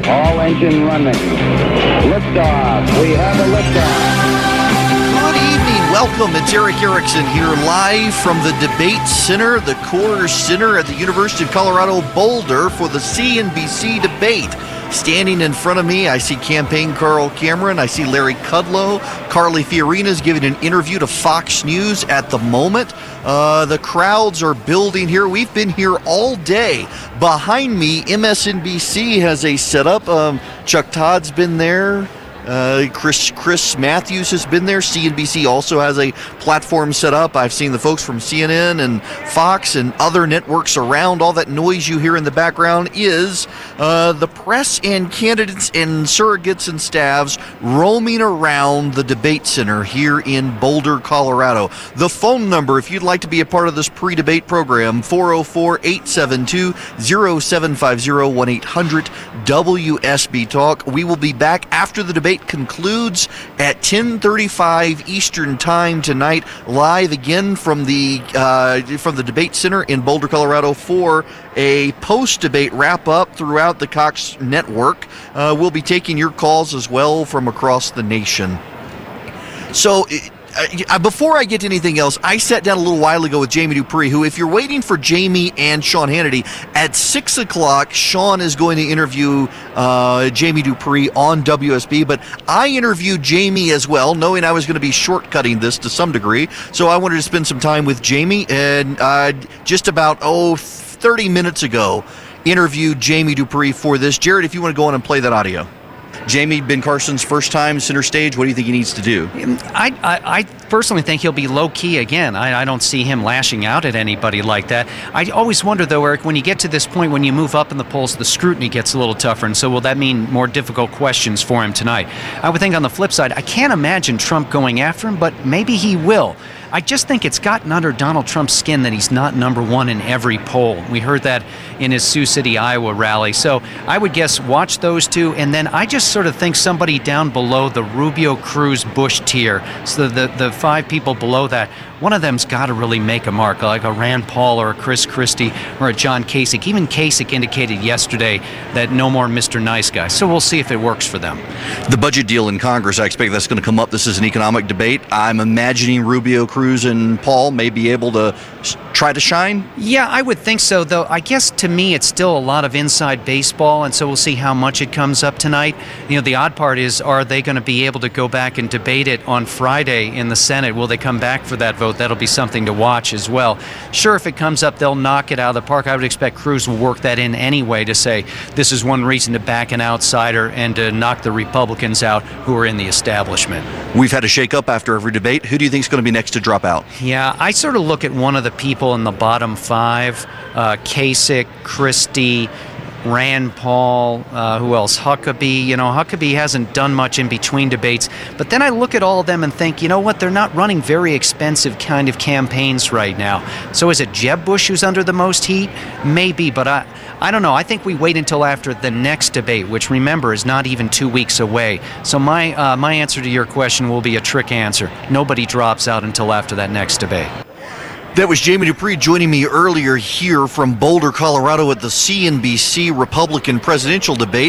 Ignition running. Liftoff. We have a liftoff. Good evening. Welcome. It's Erick Erickson here live from the Debate Center, the Coors Center at the University of Colorado Boulder for the CNBC debate. Standing in front of me, I see campaign Carl Cameron. I see Larry Kudlow. Carly Fiorina is giving an interview to Fox News at the moment. Uh, the crowds are building here. We've been here all day. Behind me, MSNBC has a setup. Um, Chuck Todd's been there. Uh, Chris Chris Matthews has been there. CNBC also has a platform set up. I've seen the folks from CNN and Fox and other networks around. All that noise you hear in the background is uh, the press and candidates and surrogates and staffs roaming around the debate center here in Boulder, Colorado. The phone number, if you'd like to be a part of this pre-debate program, 404-872-0750 1-800 WSB Talk. We will be back after the debate concludes at 10:35 Eastern Time tonight, live again from the uh, from the debate center in Boulder, Colorado, for a post-debate wrap-up throughout the Cox Network. Uh, we'll be taking your calls as well from across the nation. So. Uh, before I get to anything else, I sat down a little while ago with Jamie Dupree, who, if you're waiting for Jamie and Sean Hannity, at 6 o'clock, Sean is going to interview uh, Jamie Dupree on WSB. But I interviewed Jamie as well, knowing I was going to be shortcutting this to some degree. So I wanted to spend some time with Jamie. And uh, just about, oh, 30 minutes ago, interviewed Jamie Dupree for this. Jared, if you want to go on and play that audio. Jamie, Ben Carson's first time center stage. What do you think he needs to do? Um, I, I, I personally think he'll be low key again. I, I, don't see him lashing out at anybody like that. I always wonder, though, Erick, when you get to this point, when you move up in the polls, the scrutiny gets a little tougher. And so, will that mean more difficult questions for him tonight? I would think on the flip side, I can't imagine Trump going after him, but maybe he will. I just think it's gotten under Donald Trump's skin that he's not number one in every poll. We heard that in his Sioux City, Iowa rally. So I would guess watch those two, and then I just sort of think somebody down below the Rubio Cruz Bush tier, so the, the five people below that, one of them's got to really make a mark, like a Rand Paul or a Chris Christie or a John Kasich. Even Kasich indicated yesterday that no more Mr. Nice Guy. So we'll see if it works for them. The budget deal in Congress, I expect that's going to come up. This is an economic debate. I'm imagining Rubio, Cruz, and Paul may be able to try to shine? Yeah, I would think so, though. I guess to me, it's still a lot of inside baseball, and so we'll see how much it comes up tonight. You know, the odd part is, are they going to be able to go back and debate it on Friday in the Senate? Will they come back for that vote? That'll be something to watch as well. Sure, if it comes up, they'll knock it out of the park. I would expect Cruz will work that in anyway to say this is one reason to back an outsider and to knock the Republicans out who are in the establishment. We've had a shake-up after every debate. Who do you think is going to be next to drop out? Yeah, I sort of look at one of the people in the bottom five uh, Kasich, Christie, Rand Paul, uh, who else? Huckabee. You know, Huckabee hasn't done much in between debates. But then I look at all of them and think, you know what? They're not running very expensive kind of campaigns right now. So is it Jeb Bush who's under the most heat? Maybe, but I, I don't know. I think we wait until after the next debate, which remember is not even two weeks away. So my uh, my answer to your question will be a trick answer. Nobody drops out until after that next debate. That was Jamie Dupree joining me earlier here from Boulder, Colorado at the CNBC Republican presidential debate.